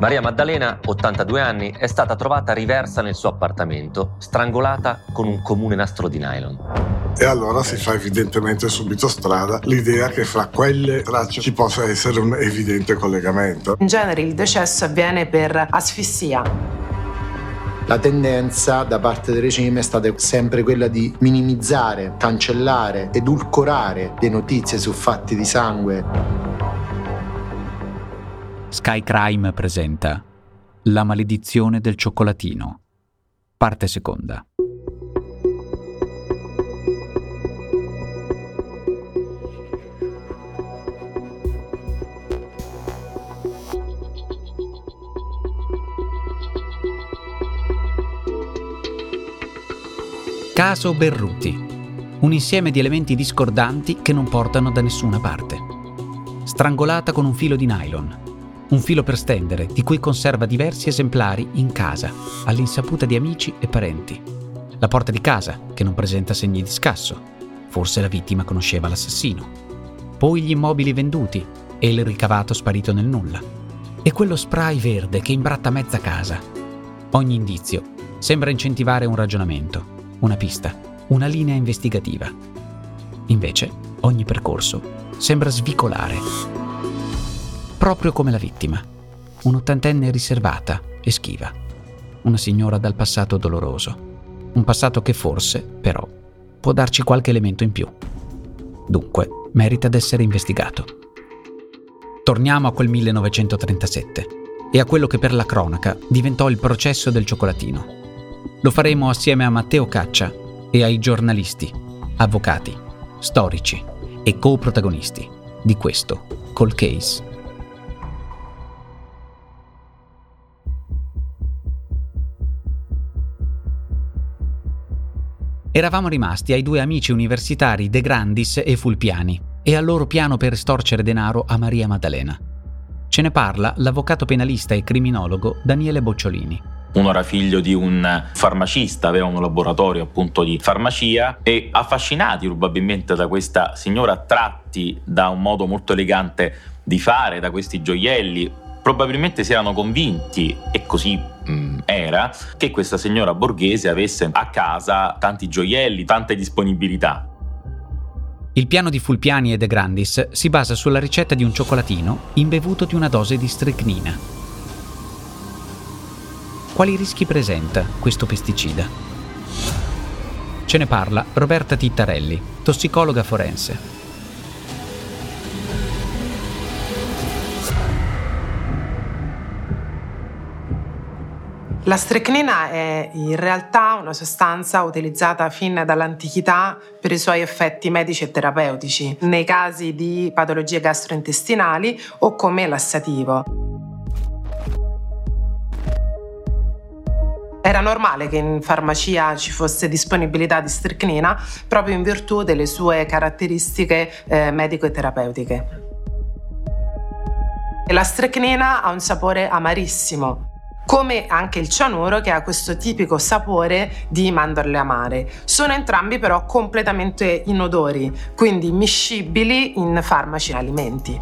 Maria Maddalena, 82 anni, è stata trovata riversa nel suo appartamento, strangolata con un comune nastro di nylon. E allora si fa evidentemente subito strada l'idea che fra quelle tracce ci possa essere un evidente collegamento. In genere il decesso avviene per asfissia. La tendenza da parte del regime è stata sempre quella di minimizzare, cancellare, edulcorare le notizie su fatti di sangue. Sky Crime presenta La maledizione del cioccolatino. Parte seconda. Caso Berruti. Un insieme di elementi discordanti che non portano da nessuna parte. Strangolata con un filo di nylon, un filo per stendere, di cui conserva diversi esemplari in casa, all'insaputa di amici e parenti. La porta di casa, che non presenta segni di scasso. Forse la vittima conosceva l'assassino. Poi gli immobili venduti e il ricavato sparito nel nulla. E quello spray verde che imbratta mezza casa. Ogni indizio sembra incentivare un ragionamento, una pista, una linea investigativa. Invece, ogni percorso sembra svicolare proprio come la vittima, un'ottantenne riservata e schiva, una signora dal passato doloroso, un passato che forse, però, può darci qualche elemento in più. Dunque, merita d'essere investigato. Torniamo a quel 1937 e a quello che per la cronaca diventò il processo del cioccolatino. Lo faremo assieme a Matteo Caccia e ai giornalisti, avvocati, storici e co-protagonisti di questo Call Case. Eravamo rimasti ai due amici universitari De Grandis e Fulpiani e al loro piano per estorcere denaro a Maria Maddalena. Ce ne parla l'avvocato penalista e criminologo Daniele Bocciolini. Uno era figlio di un farmacista, aveva un laboratorio appunto di farmacia e affascinati probabilmente da questa signora, attratti da un modo molto elegante di fare, da questi gioielli, probabilmente si erano convinti, e così mh, mm, era, che questa signora borghese avesse a casa tanti gioielli, tante disponibilità. Il piano di Fulpiani e De Grandis si basa sulla ricetta di un cioccolatino imbevuto di una dose di stricnina. Quali rischi presenta questo pesticida? Ce ne parla Roberta Tittarelli, tossicologa forense. La strecnina è in realtà una sostanza utilizzata fin dall'antichità per i suoi effetti medici e terapeutici, nei casi di patologie gastrointestinali o come lassativo. Era normale che in farmacia ci fosse disponibilità di strecnina proprio in virtù delle sue caratteristiche eh, medico-terapeutiche. La strecnina ha un sapore amarissimo, come anche il cianuro che ha questo tipico sapore di mandorle amare. Sono entrambi però completamente inodori, quindi miscibili in farmaci e alimenti.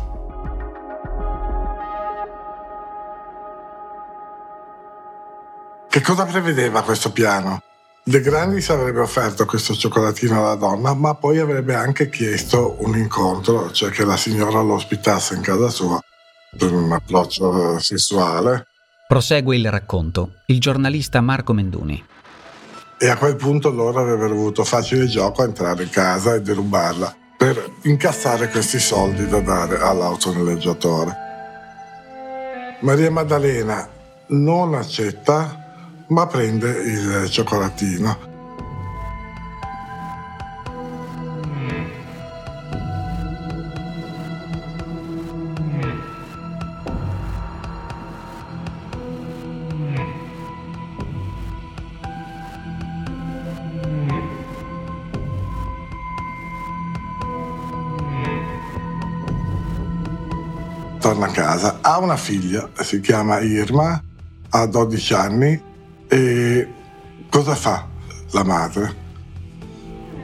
Che cosa prevedeva questo piano? De Grandis avrebbe offerto questo cioccolatino alla donna, ma poi avrebbe anche chiesto un incontro, cioè che la signora lo ospitasse in casa sua per un approccio sessuale Prosegue il racconto il giornalista Marco Menduni. E a quel punto loro avrebbero avuto facile gioco a entrare in casa e derubarla per incassare questi soldi da dare all'autonoleggiatore. Maria Maddalena non accetta, ma prende il cioccolatino una figlia, si chiama Irma, ha 12 anni e cosa fa la madre?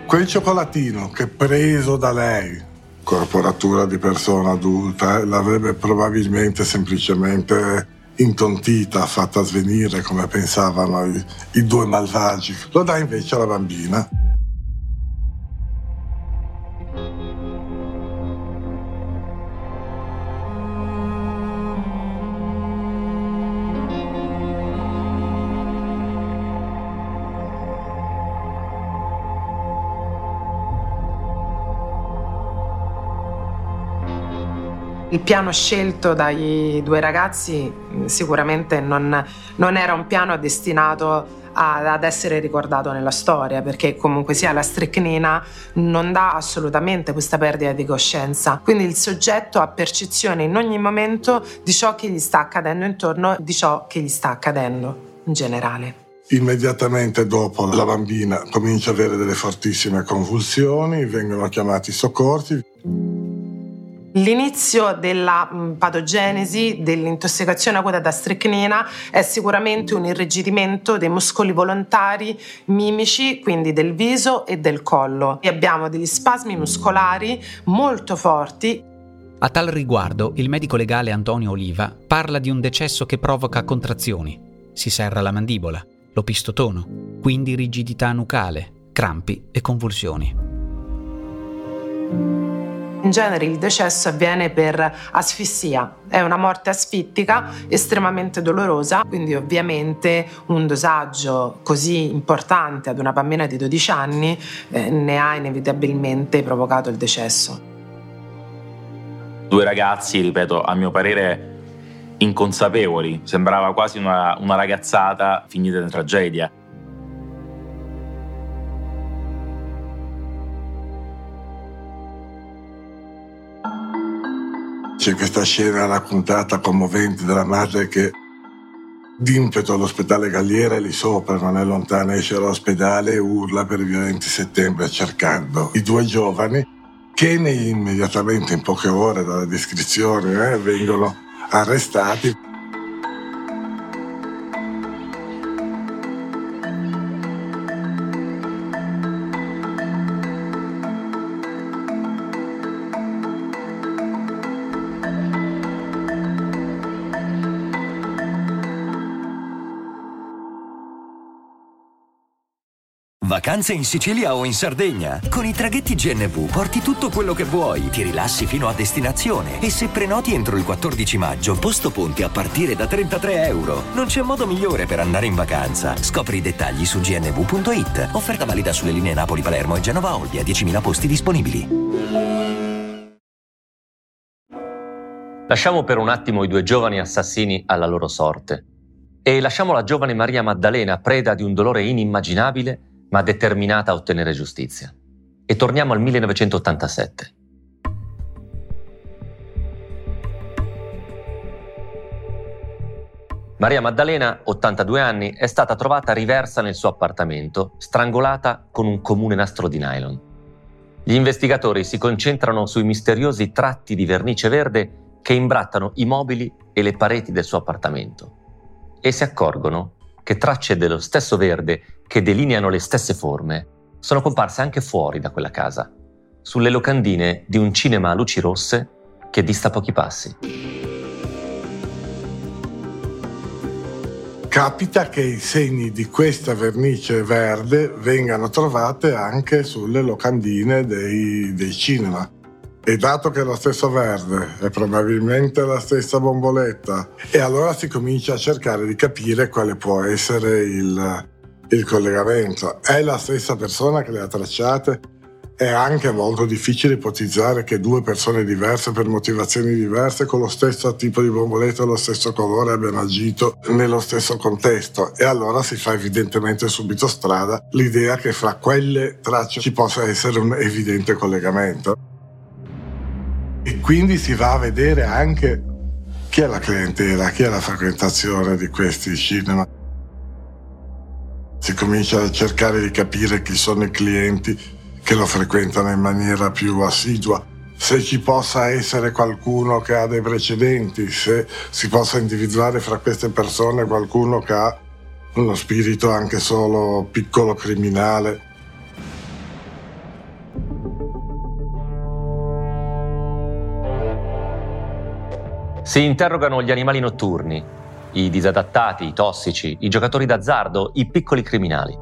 Quel cioccolatino che preso da lei, corporatura di persona adulta, l'avrebbe probabilmente semplicemente intontita, fatta svenire come pensavano i, i due malvagi. Lo dà invece alla bambina. Il piano scelto dai due ragazzi mm, sicuramente non, non era un piano destinato ad essere ricordato nella storia, perché comunque sia la stricnina non dà assolutamente questa perdita di coscienza. Quindi il soggetto ha percezione in ogni momento di ciò che gli sta accadendo intorno, di ciò che gli sta accadendo in generale. Immediatamente dopo la bambina comincia ad avere delle fortissime convulsioni, vengono chiamati i soccorsi. L'inizio della mm, patogenesi dell'intossicazione acuta da stricnina è sicuramente un irrigidimento dei muscoli volontari mimici, quindi del viso e del collo. E abbiamo degli spasmi muscolari molto forti. A tal riguardo, il medico legale Antonio Oliva parla di un decesso che provoca contrazioni. Si serra la mandibola, l'opistotono, quindi rigidità nucale, crampi e convulsioni. In genere il decesso avviene per asfissia, è una morte asfittica estremamente dolorosa, quindi ovviamente un dosaggio così importante ad una bambina di 12 anni eh, ne ha inevitabilmente provocato il decesso. Due ragazzi, ripeto, a mio parere inconsapevoli, sembrava quasi una, una ragazzata finita in tragedia. C'è questa scena raccontata commovente della madre che d'impeto all'ospedale Galliera lì sopra, non è lontana, esce dall'ospedale e urla per i violenti settembre cercando i due giovani che immediatamente in poche ore dalla descrizione eh, vengono arrestati Vacanze in Sicilia o in Sardegna? Con i traghetti GNV porti tutto quello che vuoi, ti rilassi fino a destinazione e se prenoti entro il 14 maggio, posto ponti a partire da 33 euro. Non c'è modo migliore per andare in vacanza. Scopri i dettagli su gnv.it. Offerta valida sulle linee Napoli-Palermo e Genova-Olbia, 10.000 posti disponibili. Lasciamo per un attimo i due giovani assassini alla loro sorte e lasciamo la giovane Maria Maddalena preda di un dolore inimmaginabile ma determinata a ottenere giustizia. E torniamo al 1987. Maria Maddalena, 82 anni, è stata trovata riversa nel suo appartamento, strangolata con un comune nastro di nylon. Gli investigatori si concentrano sui misteriosi tratti di vernice verde che imbrattano i mobili e le pareti del suo appartamento e si accorgono che tracce dello stesso verde che delineano le stesse forme sono comparse anche fuori da quella casa, sulle locandine di un cinema a luci rosse che dista pochi passi. Capita che i segni di questa vernice verde vengano trovate anche sulle locandine dei, dei cinema. E dato che è lo stesso verde è probabilmente la stessa bomboletta, e allora si comincia a cercare di capire quale può essere il, il collegamento. È la stessa persona che le ha tracciate? È anche molto difficile ipotizzare che due persone diverse per motivazioni diverse con lo stesso tipo di bomboletta e lo stesso colore abbiano agito nello stesso contesto e allora si fa evidentemente subito strada l'idea che fra quelle tracce ci possa essere un evidente collegamento. E quindi si va a vedere anche chi è la clientela, chi è la frequentazione di questi cinema. Si comincia a cercare di capire chi sono i clienti che lo frequentano in maniera più assidua. se ci possa essere qualcuno che ha dei precedenti, se si possa individuare fra queste persone qualcuno che ha uno spirito anche solo piccolo criminale. Si interrogano gli animali notturni, i disadattati, i tossici, i giocatori d'azzardo, i piccoli criminali.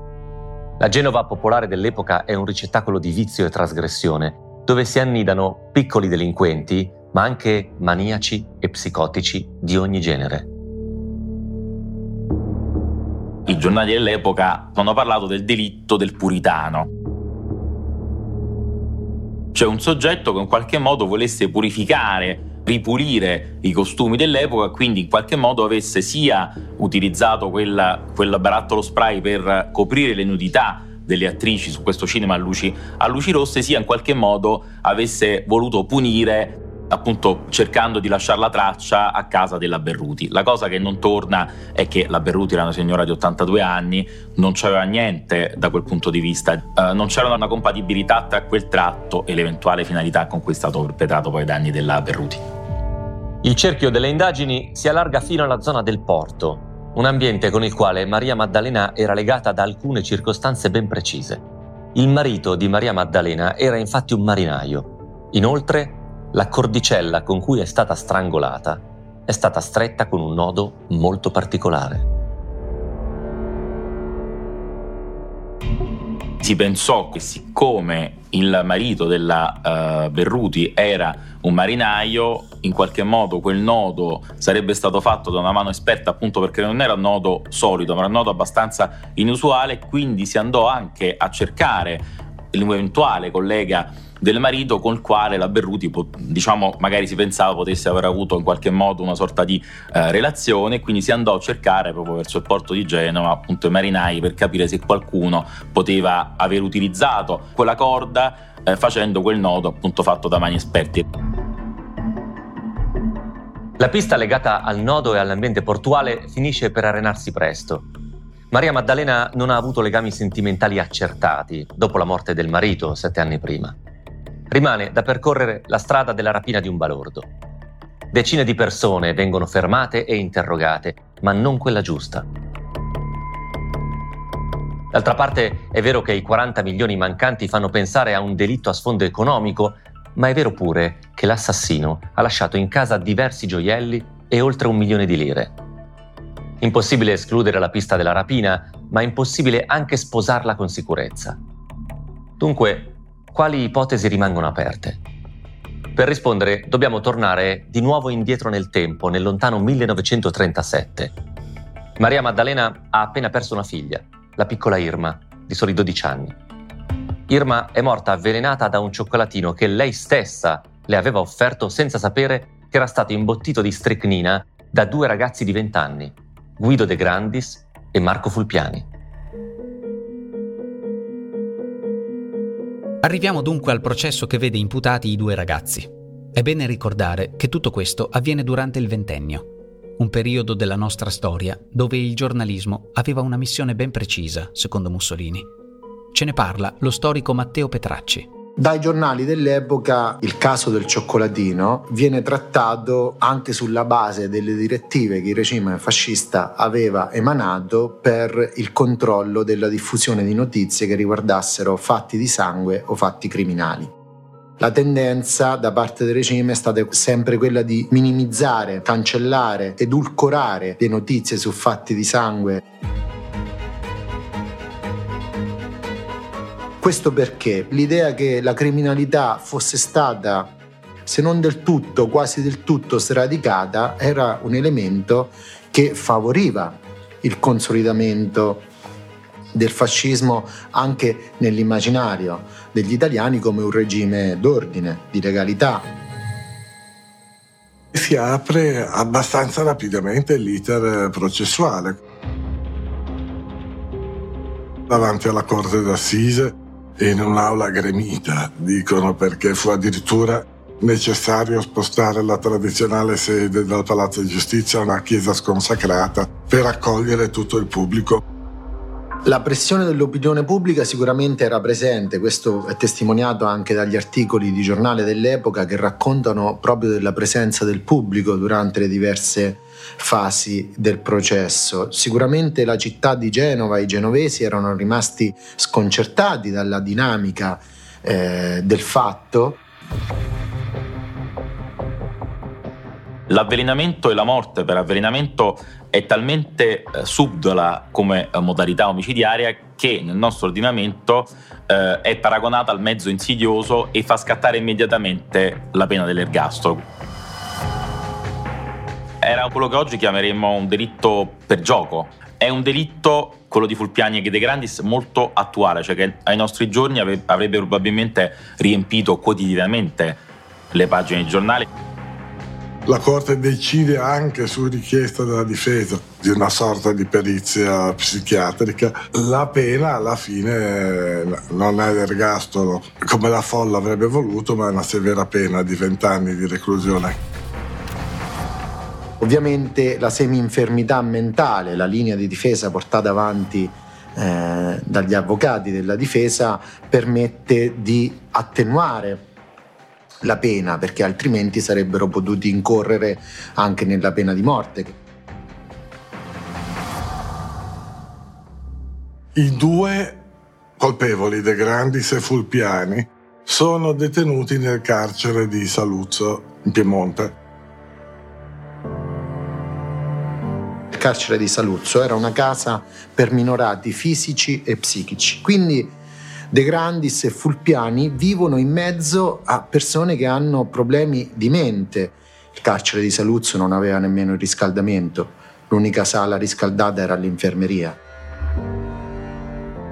La Genova popolare dell'epoca è un ricettacolo di vizio e trasgressione, dove si annidano piccoli delinquenti, ma anche maniaci e psicotici di ogni genere. I giornali dell'epoca hanno parlato del delitto del puritano, cioè un soggetto che in qualche modo volesse purificare ripulire i costumi dell'epoca, quindi in qualche modo avesse sia utilizzato quella, quel barattolo spray per coprire le nudità delle attrici su questo cinema a luci, a luci rosse, sia in qualche modo avesse voluto punire appunto cercando di lasciare la traccia a casa della Berruti. La cosa che non torna è che la Berruti era una signora di 82 anni, non c'aveva niente da quel punto di vista, uh, non c'era una compatibilità tra quel tratto e l'eventuale finalità con cui è stato perpetrato poi i danni della Berruti. Il cerchio delle indagini si allarga fino alla zona del porto, un ambiente con il quale Maria Maddalena era legata da alcune circostanze ben precise. Il marito di Maria Maddalena era infatti un marinaio. Inoltre, la cordicella con cui è stata strangolata è stata stretta con un nodo molto particolare. Si pensò che siccome il marito della uh, Berruti era un marinaio, in qualche modo quel nodo sarebbe stato fatto da una mano esperta appunto perché non era un nodo solito, ma era un nodo abbastanza inusuale, quindi si andò anche a cercare l'eventuale collega del marito con il quale la Berruti, diciamo, magari si pensava potesse aver avuto in qualche modo una sorta di eh, relazione, quindi si andò a cercare proprio verso il porto di Genova appunto i marinai per capire se qualcuno poteva aver utilizzato quella corda eh, facendo quel nodo appunto fatto da mani esperti. La pista legata al nodo e all'ambiente portuale finisce per arenarsi presto. Maria Maddalena non ha avuto legami sentimentali accertati dopo la morte del marito sette anni prima rimane da percorrere la strada della rapina di un balordo. Decine di persone vengono fermate e interrogate, ma non quella giusta. D'altra parte è vero che i 40 milioni mancanti fanno pensare a un delitto a sfondo economico, ma è vero pure che l'assassino ha lasciato in casa diversi gioielli e oltre un milione di lire. Impossibile escludere la pista della rapina, ma impossibile anche sposarla con sicurezza. Dunque, quali ipotesi rimangono aperte? Per rispondere dobbiamo tornare di nuovo indietro nel tempo, nel lontano 1937. Maria Maddalena ha appena perso una figlia, la piccola Irma, di soli 12 anni. Irma è morta avvelenata da un cioccolatino che lei stessa le aveva offerto senza sapere che era stato imbottito di stricnina da due ragazzi di 20 anni, Guido De Grandis e Marco Fulpiani. Arriviamo dunque al processo che vede imputati i due ragazzi. È bene ricordare che tutto questo avviene durante il ventennio, un periodo della nostra storia dove il giornalismo aveva una missione ben precisa, secondo Mussolini. Ce ne parla lo storico Matteo Petracci. Dai giornali dell'epoca il caso del cioccolatino viene trattato anche sulla base delle direttive che il regime fascista aveva emanato per il controllo della diffusione di notizie che riguardassero fatti di sangue o fatti criminali. La tendenza da parte del regime è stata sempre quella di minimizzare, cancellare, edulcorare le notizie su fatti di sangue Questo perché l'idea che la criminalità fosse stata, se non del tutto, quasi del tutto sradicata, era un elemento che favoriva il consolidamento del fascismo anche nell'immaginario degli italiani come un regime d'ordine, di legalità. Si apre abbastanza rapidamente l'iter processuale. Davanti alla Corte d'Assise in un'aula gremita, dicono perché fu addirittura necessario spostare la tradizionale sede dal Palazzo di Giustizia a una chiesa sconsacrata per accogliere tutto il pubblico. La pressione dell'opinione pubblica sicuramente era presente, questo è testimoniato anche dagli articoli di giornale dell'epoca che raccontano proprio della presenza del pubblico durante le diverse fasi del processo. Sicuramente la città di Genova, i genovesi erano rimasti sconcertati dalla dinamica eh, del fatto. L'avvelenamento e la morte per avvelenamento è talmente eh, subdola come eh, modalità omicidiaria che nel nostro ordinamento eh, è paragonata al mezzo insidioso e fa scattare immediatamente la pena dell'ergastolo. Era quello che oggi chiameremmo un delitto per gioco. È un delitto, quello di Fulpiani e De Grandis, molto attuale, cioè che ai nostri giorni avrebbe probabilmente riempito quotidianamente le pagine dei giornali. La Corte decide anche su richiesta della difesa di una sorta di perizia psichiatrica. La pena alla fine non è l'ergastolo come la folla avrebbe voluto, ma è una severa pena di 20 anni di reclusione. Ovviamente la semi-infermità mentale, la linea di difesa portata avanti eh, dagli avvocati della difesa permette di attenuare la pena perché altrimenti sarebbero potuti incorrere anche nella pena di morte. I due colpevoli De Grandis e Fulpiani sono detenuti nel carcere di Saluzzo in Piemonte. Carcere di Saluzzo era una casa per minorati fisici e psichici, quindi De Grandis e Fulpiani vivono in mezzo a persone che hanno problemi di mente. Il carcere di Saluzzo non aveva nemmeno il riscaldamento, l'unica sala riscaldata era l'infermeria.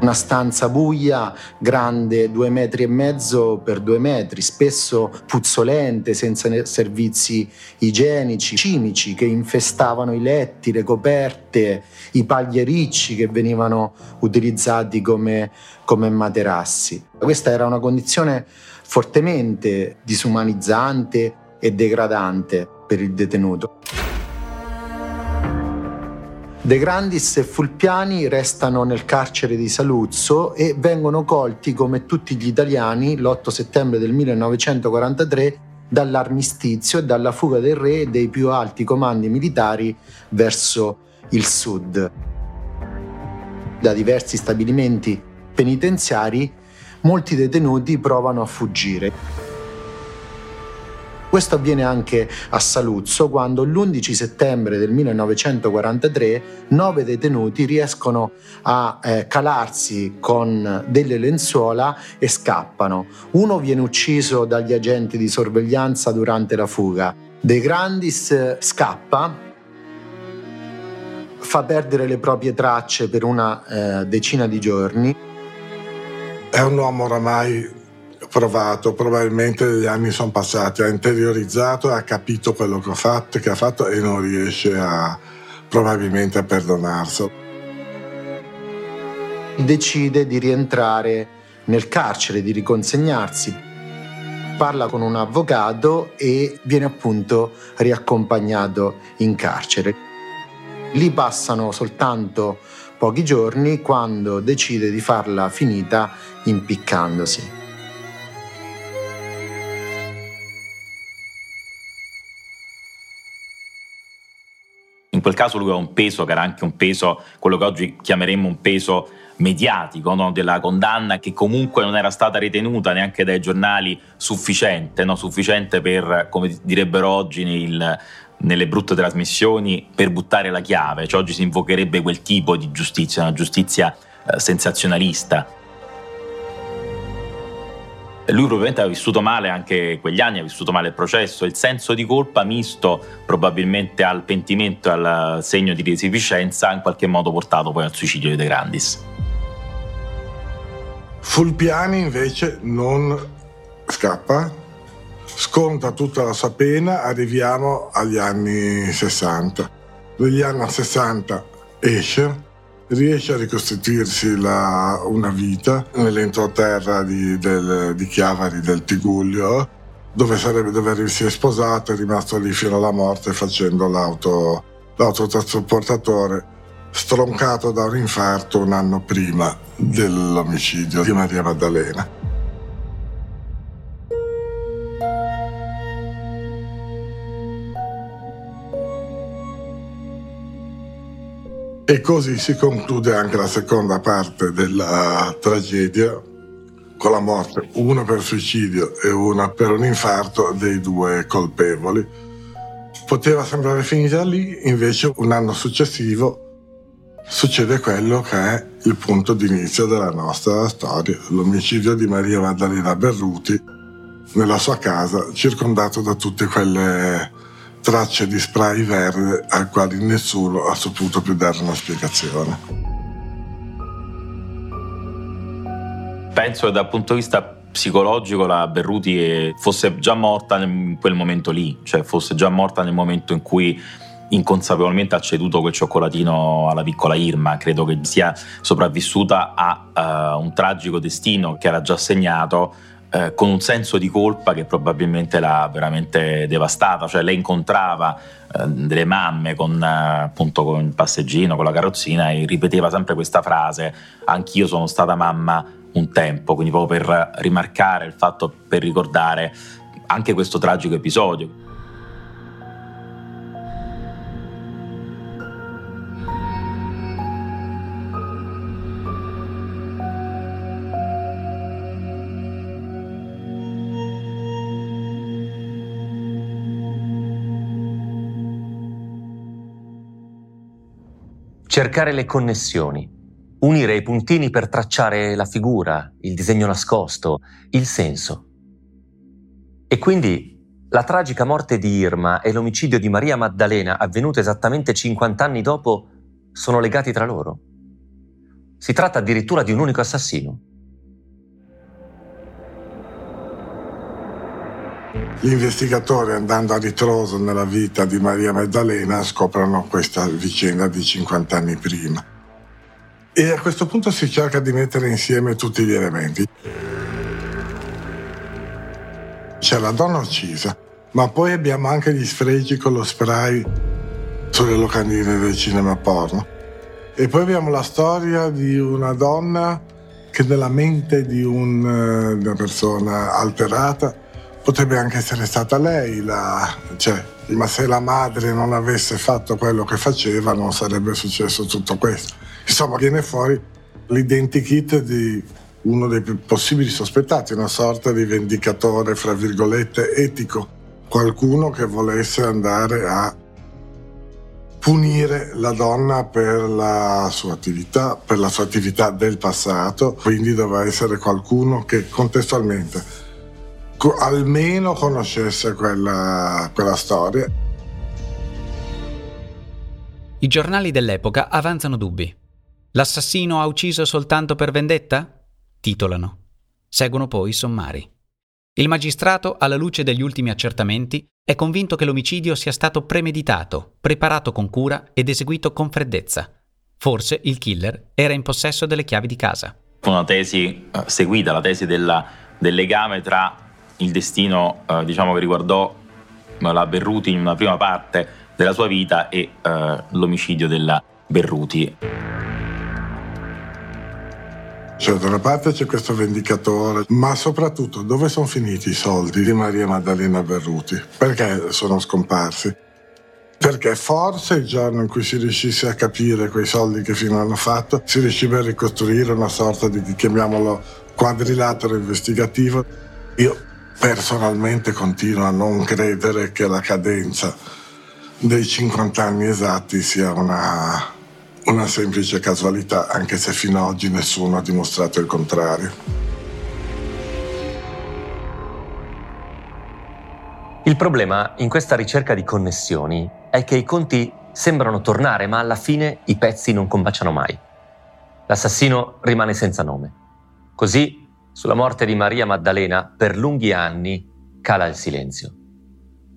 Una stanza buia, grande due metri e mezzo per due metri, spesso puzzolente, senza servizi igienici, cimici che infestavano i letti, le coperte, i pagliericci che venivano utilizzati come, come materassi. Questa era una condizione fortemente disumanizzante e degradante per il detenuto. De Grandis e Fulpiani restano nel carcere di Saluzzo e vengono colti come tutti gli italiani l'8 settembre del 1943 dall'armistizio e dalla fuga del re e dei più alti comandi militari verso il sud. Da diversi stabilimenti penitenziari molti detenuti provano a fuggire. Questo avviene anche a Saluzzo quando l'11 settembre del 1943 nove detenuti riescono a eh, calarsi con delle lenzuola e scappano. Uno viene ucciso dagli agenti di sorveglianza durante la fuga. De Grandis scappa, fa perdere le proprie tracce per una eh, decina di giorni. È un uomo oramai provato, probabilmente gli anni sono passati, ha interiorizzato, ha capito quello che, ho fatto, che ha fatto e non riesce a, probabilmente a perdonarselo. Decide di rientrare nel carcere, di riconsegnarsi. Parla con un avvocato e viene appunto riaccompagnato in carcere. Lì passano soltanto pochi giorni quando decide di farla finita impiccandosi. In quel caso lui ha un peso che era anche un peso, quello che oggi chiameremmo un peso mediatico no? della condanna che comunque non era stata ritenuta neanche dai giornali sufficiente, no? sufficiente per, come direbbero oggi nel, nelle brutte trasmissioni, per buttare la chiave, cioè oggi si invocherebbe quel tipo di giustizia, una giustizia eh, sensazionalista. Lui probabilmente ha vissuto male anche quegli anni, ha vissuto male il processo, il senso di colpa misto probabilmente al pentimento e al segno di resipiscenza ha in qualche modo portato poi al suicidio di De Grandis. Fulpiani invece non scappa, sconta tutta la sua pena, arriviamo agli anni 60. Negli anni 60 esce, riesce a ricostituirsi la, una vita nell'entroterra di, del, di Chiavari del Tigullio, dove sarebbe dove si è sposato, è rimasto lì fino alla morte facendo l'auto, l'autotrasportatore. stroncato da un infarto un anno prima dell'omicidio di Maria Maddalena. E così si conclude anche la seconda parte della tragedia con la morte, una per suicidio e una per un infarto dei due colpevoli. Poteva sembrare finita lì, invece un anno successivo succede quello che è il punto d'inizio della nostra storia, l'omicidio di Maria Maddalena Berruti nella sua casa, circondato da tutte quelle tracce di spray verde al quali nessuno ha saputo più dare una spiegazione. Penso che dal punto di vista psicologico la Berruti fosse già morta in quel momento lì, cioè fosse già morta nel momento in cui inconsapevolmente ha ceduto quel cioccolatino alla piccola Irma, credo che sia sopravvissuta a uh, un tragico destino che era già segnato eh, con un senso di colpa che probabilmente l'ha veramente devastata, cioè lei incontrava eh, delle mamme con, eh, appunto, con il passeggino, con la carrozzina e ripeteva sempre questa frase, anch'io sono stata mamma un tempo, quindi proprio per rimarcare il fatto, per ricordare anche questo tragico episodio. Cercare le connessioni, unire i puntini per tracciare la figura, il disegno nascosto, il senso. E quindi la tragica morte di Irma e l'omicidio di Maria Maddalena, avvenuto esattamente 50 anni dopo, sono legati tra loro. Si tratta addirittura di un unico assassino. Gli investigatori, andando a ritroso nella vita di Maria Maddalena, scoprono questa vicenda di 50 anni prima. E a questo punto si cerca di mettere insieme tutti gli elementi. C'è la donna uccisa, ma poi abbiamo anche gli sfregi con lo spray sulle locandine del cinema porno. E poi abbiamo la storia di una donna che nella mente di eh, una persona alterata potrebbe anche essere stata lei la... Cioè, ma se la madre non avesse fatto quello che faceva non sarebbe successo tutto questo. Insomma, viene fuori l'identikit di uno dei più possibili sospettati, una sorta di vendicatore, fra virgolette, etico, qualcuno che volesse andare a punire la donna per la sua attività, per la sua attività del passato, quindi doveva essere qualcuno che contestualmente almeno conoscesse quella, quella storia. I giornali dell'epoca avanzano dubbi. L'assassino ha ucciso soltanto per vendetta? Titolano. Seguono poi i sommari. Il magistrato, alla luce degli ultimi accertamenti, è convinto che l'omicidio sia stato premeditato, preparato con cura ed eseguito con freddezza. Forse il killer era in possesso delle chiavi di casa. Una tesi eh, seguita, la tesi della, del legame tra il destino eh, diciamo che riguardò eh, la Berruti in una prima parte della sua vita e eh, l'omicidio della Berruti. Cioè, da una parte c'è questo vendicatore, ma soprattutto dove sono finiti i soldi di Maria Maddalena Berruti? Perché sono scomparsi? Perché forse il giorno in cui si riuscisse a capire quei soldi che fino hanno fatto, si riuscirebbe a ricostruire una sorta di, chiamiamolo, quadrilatero investigativo. Io Personalmente continuo a non credere che la cadenza dei 50 anni esatti sia una, una semplice casualità, anche se fino ad oggi nessuno ha dimostrato il contrario. Il problema in questa ricerca di connessioni è che i conti sembrano tornare, ma alla fine i pezzi non combaciano mai. L'assassino rimane senza nome. Così sulla morte di Maria Maddalena per lunghi anni cala il silenzio,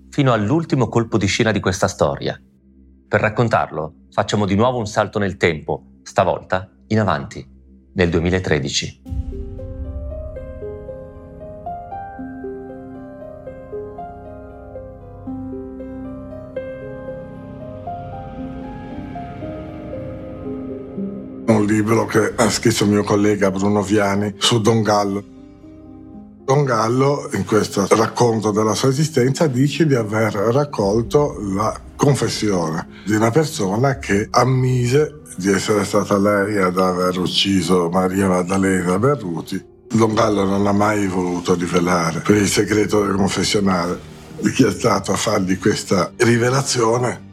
fino all'ultimo colpo di scena di questa storia. Per raccontarlo facciamo di nuovo un salto nel tempo, stavolta in avanti, nel 2013. Un libro che ha scritto il mio collega Bruno Viani su Don Gallo. Don Gallo, in questo racconto della sua esistenza, dice di aver raccolto la confessione di una persona che ammise di essere stata lei ad aver ucciso Maria Maddalena Berruti. Don Gallo non ha mai voluto rivelare per il segreto del confessionale chi è stato a fargli questa rivelazione.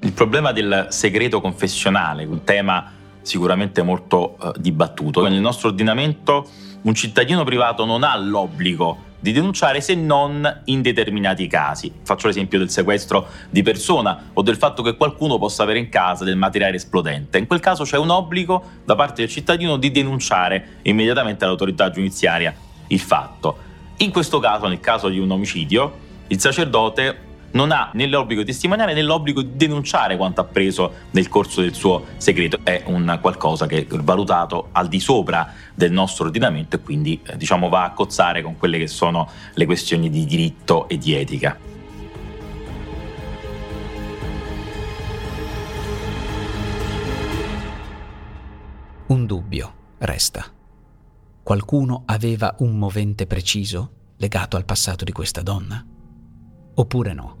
Il problema del segreto confessionale, un tema sicuramente molto eh, dibattuto. Nel nostro ordinamento un cittadino privato non ha l'obbligo di denunciare se non in determinati casi. Faccio l'esempio del sequestro di persona o del fatto che qualcuno possa avere in casa del materiale esplodente. In quel caso c'è un obbligo da parte del cittadino di denunciare immediatamente all'autorità giudiziaria il fatto. In questo caso, nel caso di un omicidio, il sacerdote non ha né l'obbligo di testimoniare né l'obbligo di denunciare quanto ha preso nel corso del suo segreto. È un qualcosa che è valutato al di sopra del nostro ordinamento e quindi eh, diciamo, va a cozzare con quelle che sono le questioni di diritto e di etica. Un dubbio resta. Qualcuno aveva un movente preciso legato al passato di questa donna? Oppure no?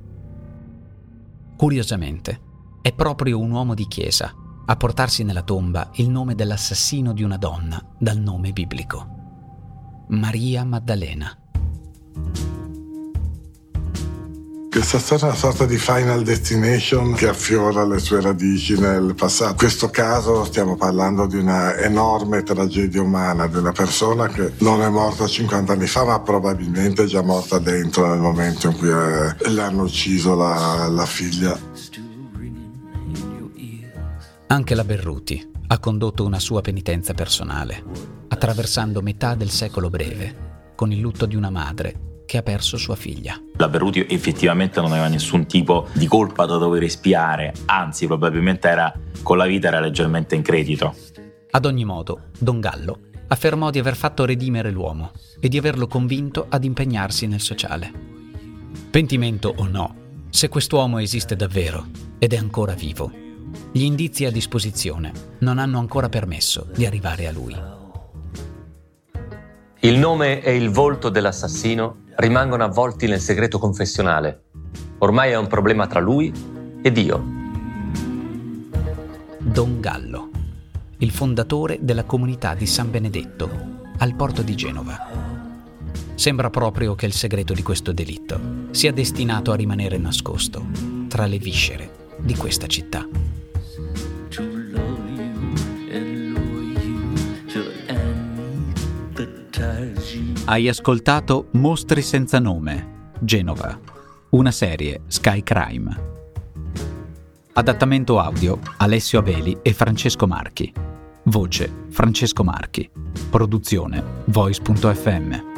Curiosamente, è proprio un uomo di chiesa a portarsi nella tomba il nome dell'assassino di una donna dal nome biblico. Maria Maddalena. Questa storia è una sorta di final destination che affiora le sue radici nel passato. In questo caso stiamo parlando di una enorme tragedia umana, di una persona che non è morta 50 anni fa, ma probabilmente è già morta dentro nel momento in cui eh, le ucciso la, la figlia. Anche la Berruti ha condotto una sua penitenza personale, attraversando metà del secolo breve, con il lutto di una madre che ha perso sua figlia. La Berruti effettivamente non aveva nessun tipo di colpa da dover espiare, anzi probabilmente era con la vita era leggermente in credito. Ad ogni modo, Don Gallo affermò di aver fatto redimere l'uomo e di averlo convinto ad impegnarsi nel sociale. Pentimento o no, se quest'uomo esiste davvero ed è ancora vivo, gli indizi a disposizione non hanno ancora permesso di arrivare a lui. Il nome e il volto dell'assassino rimangono avvolti nel segreto confessionale. Ormai è un problema tra lui e Dio. Don Gallo, il fondatore della comunità di San Benedetto, al porto di Genova. Sembra proprio che il segreto di questo delitto sia destinato a rimanere nascosto tra le viscere di questa città. Hai ascoltato Mostri senza nome, Genova, una serie Sky Crime. Adattamento audio Alessio Abeli e Francesco Marchi. Voce Francesco Marchi. Produzione Voice.fm.